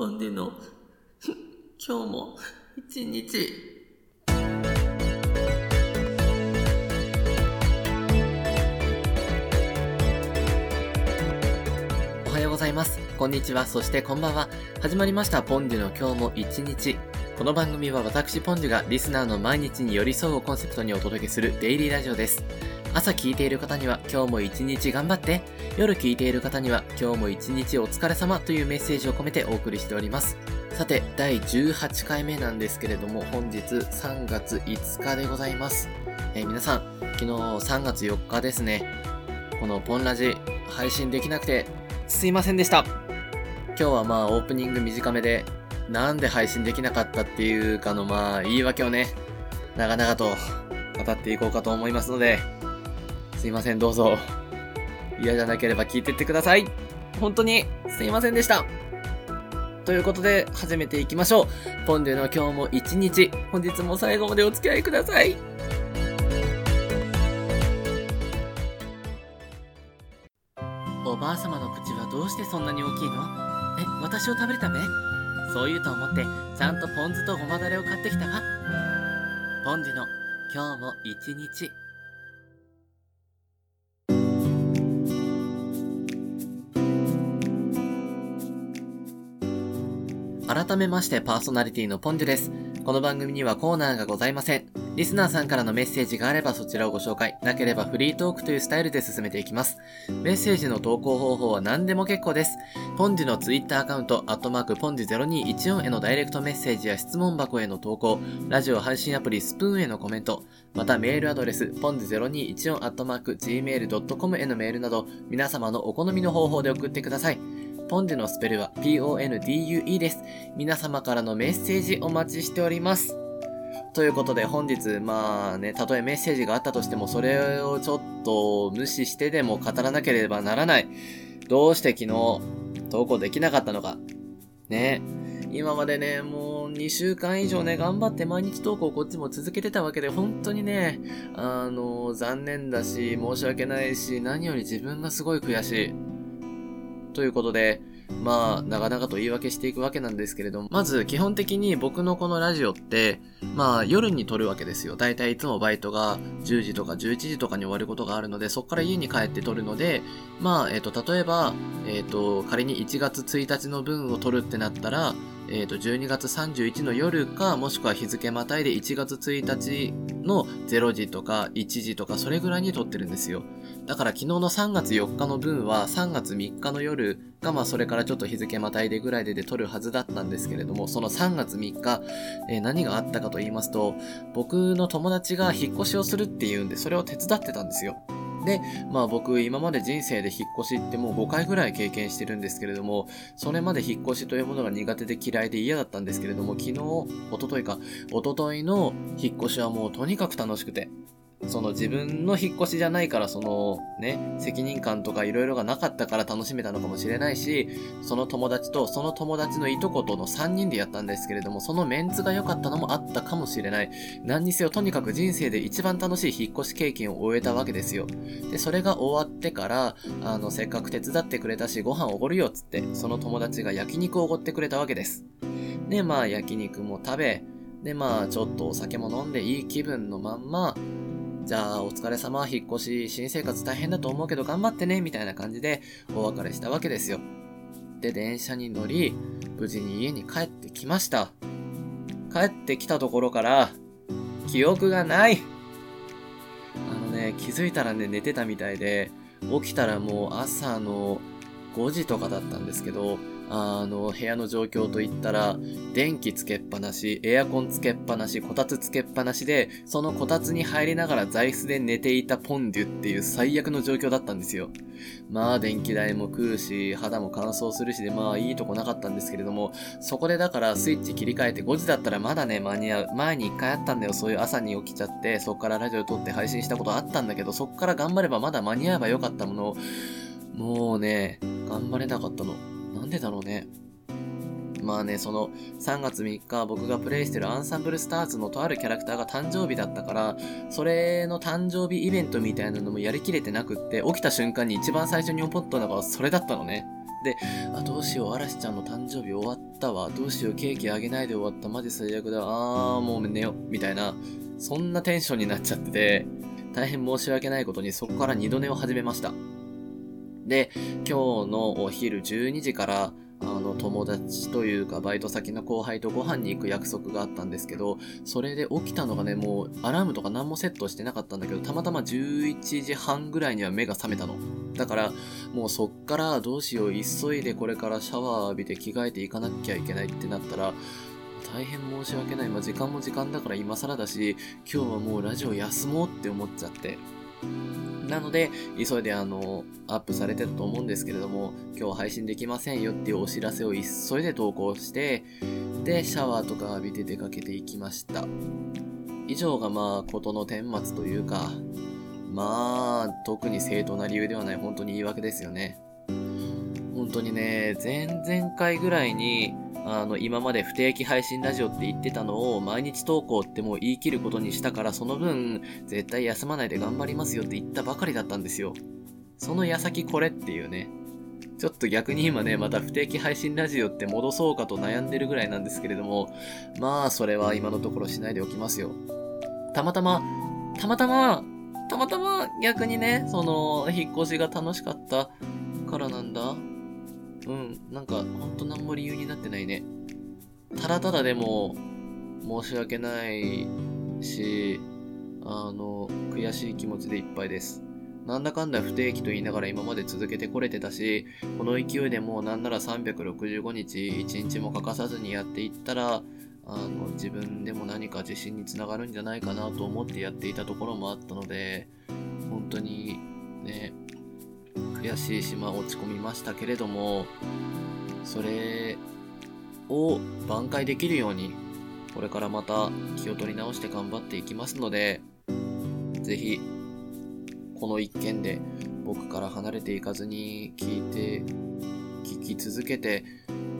ポンディの 今日も一日。おはようございます。こんにちは。そしてこんばんは。始まりました。ポンデュの今日も一日。この番組は私ポンデュがリスナーの毎日に寄り添うをコンセプトにお届けするデイリーラジオです。朝聞いている方には今日も一日頑張って夜聞いている方には今日も一日お疲れ様というメッセージを込めてお送りしております。さて第18回目なんですけれども本日3月5日でございます、えー、皆さん昨日3月4日ですね。このポンラジ配信できなくてすいませんでした。今日はまあオープニング短めでなんで配信できなかったっていうかのまあ言い訳をね長々と語っていこうかと思いますのですいません、どうぞ。嫌じゃなければ聞いてってください。本当に、すいませんでした。ということで、始めていきましょう。ポンデの今日も一日、本日も最後までお付き合いください。おばあ様の口はどうしてそんなに大きいの？え、私を食べるため？そう言うと思って、ちゃんとポン酢とごまだれを買ってきたわ。ポンデの今日も一日。改めましてパーソナリティのポンジュです。この番組にはコーナーがございません。リスナーさんからのメッセージがあればそちらをご紹介、なければフリートークというスタイルで進めていきます。メッセージの投稿方法は何でも結構です。ポンジュのツイッターアカウント、アットマークポンジ0214へのダイレクトメッセージや質問箱への投稿、ラジオ配信アプリスプーンへのコメント、またメールアドレス、ポンジ0214アットマーク gmail.com へのメールなど、皆様のお好みの方法で送ってください。ポンデュのスペルは PONDUE です。皆様からのメッセージお待ちしております。ということで本日、まあね、たとえメッセージがあったとしても、それをちょっと無視してでも語らなければならない。どうして昨日、投稿できなかったのか。ね。今までね、もう2週間以上ね、頑張って毎日投稿こっちも続けてたわけで、本当にね、あの、残念だし、申し訳ないし、何より自分がすごい悔しい。ということで、まあ、長々と言い訳していくわけなんですけれども、まず基本的に僕のこのラジオって、まあ夜に撮るわけですよ。だいたいいつもバイトが10時とか11時とかに終わることがあるので、そっから家に帰って撮るので、まあ、えっ、ー、と、例えば、えっ、ー、と、仮に1月1日の分を撮るってなったら、えっ、ー、と、12月31の夜か、もしくは日付またいで1月1日の0時とか1時とか、それぐらいに撮ってるんですよ。だから昨日の3月4日の分は3月3日の夜が、まあそれからちょっと日付またいでぐらいでで撮るはずだったんですけれども、その3月3日、えー、何があったかと言いますと、僕の友達が引っ越しをするっていうんで、それを手伝ってたんですよ。で、まあ僕今まで人生で引っ越しってもう5回ぐらい経験してるんですけれども、それまで引っ越しというものが苦手で嫌いで嫌だったんですけれども、昨日、おとといか、おとといの引っ越しはもうとにかく楽しくて、その自分の引っ越しじゃないからそのね、責任感とか色々がなかったから楽しめたのかもしれないし、その友達とその友達のいとことの3人でやったんですけれども、そのメンツが良かったのもあったかもしれない。何にせよとにかく人生で一番楽しい引っ越し経験を終えたわけですよ。で、それが終わってから、あの、せっかく手伝ってくれたしご飯おごるよっつって、その友達が焼肉をおごってくれたわけです。で、まあ焼肉も食べ、で、まあちょっとお酒も飲んでいい気分のまんま、じゃあお疲れ様、引っ越し、新生活大変だと思うけど頑張ってね、みたいな感じでお別れしたわけですよ。で、電車に乗り、無事に家に帰ってきました。帰ってきたところから、記憶がないあのね、気づいたらね、寝てたみたいで、起きたらもう朝の5時とかだったんですけど、あの、部屋の状況といったら、電気つけっぱなし、エアコンつけっぱなし、こたつつけっぱなしで、そのこたつに入りながら座椅子で寝ていたポンデュっていう最悪の状況だったんですよ。まあ、電気代も食うし、肌も乾燥するしで、まあ、いいとこなかったんですけれども、そこでだからスイッチ切り替えて5時だったらまだね、間に合う。前に1回あったんだよ、そういう朝に起きちゃって、そっからラジオ撮って配信したことあったんだけど、そっから頑張ればまだ間に合えばよかったものをもうね、頑張れなかったの。なんでだろうね。まあね、その3月3日僕がプレイしてるアンサンブルスターズのとあるキャラクターが誕生日だったから、それの誕生日イベントみたいなのもやりきれてなくって、起きた瞬間に一番最初に思ったのがそれだったのね。で、あ、どうしよう、嵐ちゃんの誕生日終わったわ。どうしよう、ケーキあげないで終わった。マジ最悪だ。あー、もう寝よ。みたいな、そんなテンションになっちゃってて、大変申し訳ないことにそこから二度寝を始めました。で、今日のお昼12時から、あの、友達というか、バイト先の後輩とご飯に行く約束があったんですけど、それで起きたのがね、もう、アラームとか何もセットしてなかったんだけど、たまたま11時半ぐらいには目が覚めたの。だから、もうそっからどうしよう、急いでこれからシャワー浴びて着替えていかなきゃいけないってなったら、大変申し訳ない。まあ、時間も時間だから今更だし、今日はもうラジオ休もうって思っちゃって。なので、急いであの、アップされてたと思うんですけれども、今日配信できませんよっていうお知らせを急いで投稿して、で、シャワーとか浴びて出かけていきました。以上がまあ、ことの顛末というか、まあ、特に正当な理由ではない本当に言い訳ですよね。本当にね、前々回ぐらいに、あの、今まで不定期配信ラジオって言ってたのを毎日投稿ってもう言い切ることにしたから、その分、絶対休まないで頑張りますよって言ったばかりだったんですよ。その矢先これっていうね。ちょっと逆に今ね、また不定期配信ラジオって戻そうかと悩んでるぐらいなんですけれども、まあ、それは今のところしないでおきますよ。たまたま、たまたま、たまたま逆にね、その、引っ越しが楽しかったからなん。うん、なんか、ほんと何も理由になってないね。ただただでも、申し訳ないし、あの、悔しい気持ちでいっぱいです。なんだかんだ不定期と言いながら今まで続けてこれてたし、この勢いでもうなんなら365日1日も欠かさずにやっていったら、あの、自分でも何か自信につながるんじゃないかなと思ってやっていたところもあったので、本当に、悔しいし、まあ落ち込みましたけれども、それを挽回できるように、これからまた気を取り直して頑張っていきますので、ぜひ、この一件で僕から離れていかずに聞いて、聞き続けて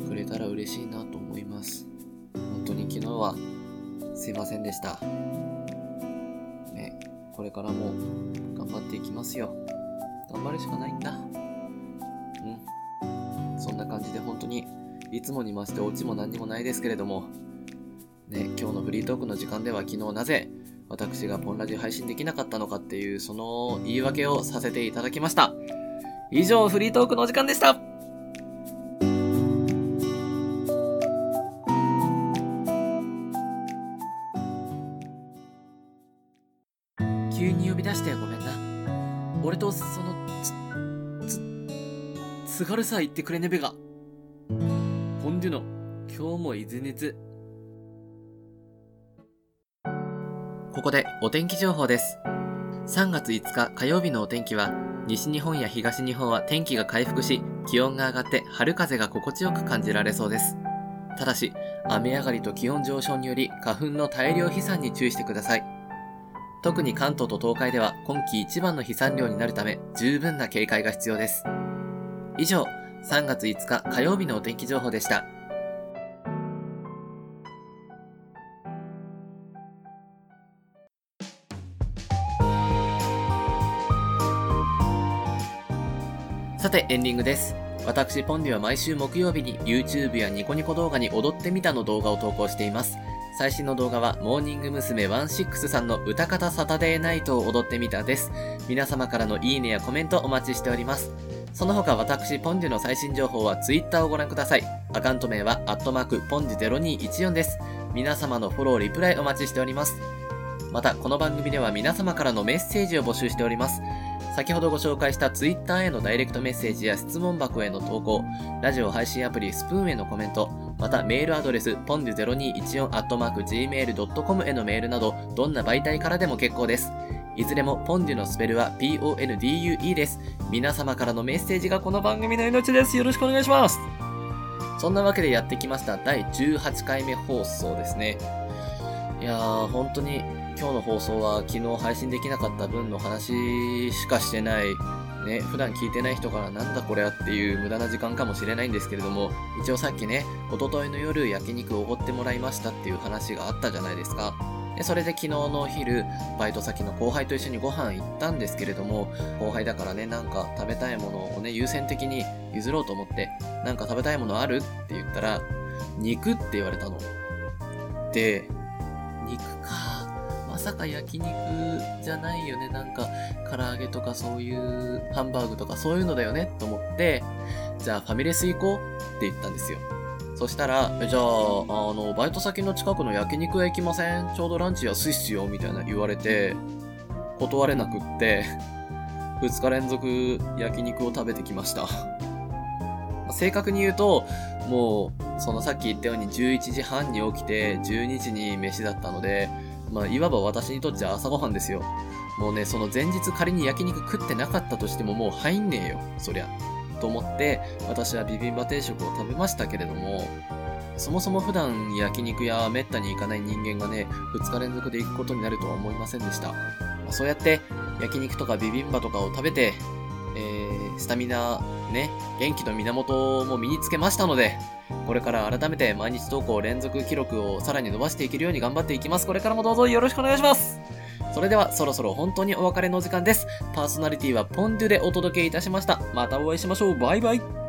くれたら嬉しいなと思います。本当に昨日はすいませんでした。ね、これからも頑張っていきますよ。頑張るしかないんだ。うん。そんな感じで本当に、いつもに増してオチも何にもないですけれども、ね、今日のフリートークの時間では昨日なぜ私がポンラジ配信できなかったのかっていうその言い訳をさせていただきました。以上、フリートークのお時間でした俺とそのつつ津軽さ言ってくれねべが。ポンデュの、今日も伊豆熱。ここでお天気情報です。3月5日火曜日のお天気は、西日本や東日本は天気が回復し、気温が上がって春風が心地よく感じられそうです。ただし、雨上がりと気温上昇により花粉の大量飛散に注意してください。特に関東と東海では今季一番の飛散量になるため十分な警戒が必要です。以上、3月5日火曜日のお天気情報でした。さて、エンディングです。私、ポンディは毎週木曜日に YouTube やニコニコ動画に踊ってみたの動画を投稿しています。最新の動画は、モーニング娘。16さんの歌方サタデーナイトを踊ってみたです。皆様からのいいねやコメントお待ちしております。その他私、ポンデュの最新情報は Twitter をご覧ください。アカウント名は、アットマーク、ポンデュ0214です。皆様のフォロー、リプライお待ちしております。また、この番組では皆様からのメッセージを募集しております。先ほどご紹介した Twitter へのダイレクトメッセージや質問箱への投稿、ラジオ配信アプリスプーンへのコメント、またメールアドレス、ポンデュ 0214-gmail.com へのメールなど、どんな媒体からでも結構です。いずれもポンデュのスペルは PONDUE です。皆様からのメッセージがこの番組の命です。よろしくお願いします。そんなわけでやってきました第18回目放送ですね。いやー、本当に今日の放送は昨日配信できなかった分の話しかしてない、ね、普段聞いてない人からなんだこれはっていう無駄な時間かもしれないんですけれども、一応さっきね、おとといの夜焼肉おごってもらいましたっていう話があったじゃないですか。で、それで昨日のお昼、バイト先の後輩と一緒にご飯行ったんですけれども、後輩だからね、なんか食べたいものをね、優先的に譲ろうと思って、なんか食べたいものある？って言ったら、肉って言われたの。で、さか焼肉じゃないよね。なんか、唐揚げとかそういうハンバーグとかそういうのだよねと思って、じゃあファミレス行こうって言ったんですよ。そしたら、じゃあ、あの、バイト先の近くの焼肉屋行きません？ちょうどランチ安いっすよ、みたいな言われて、断れなくって、2日連続焼肉を食べてきました。正確に言うと、もう、そのさっき言ったように11時半に起きて、12時に飯だったので、まあ、いわば私にとっては朝ごはんですよ。もうね、その前日仮に焼肉食ってなかったとしてももう入んねえよ、そりゃ。と思って私はビビンバ定食を食べましたけれどもそもそも普段焼肉や滅多に行かない人間がね2日連続で行くことになるとは思いませんでした、まあ、そうやって焼肉とかビビンバとかを食べて、えー、スタミナね元気の源も身につけましたのでこれから改めて毎日投稿連続記録をさらに伸ばしていけるように頑張っていきます。これからもどうぞよろしくお願いします。それではそろそろ本当にお別れの時間です。パーソナリティはポンデュでお届けいたしました。またお会いしましょう。バイバイ。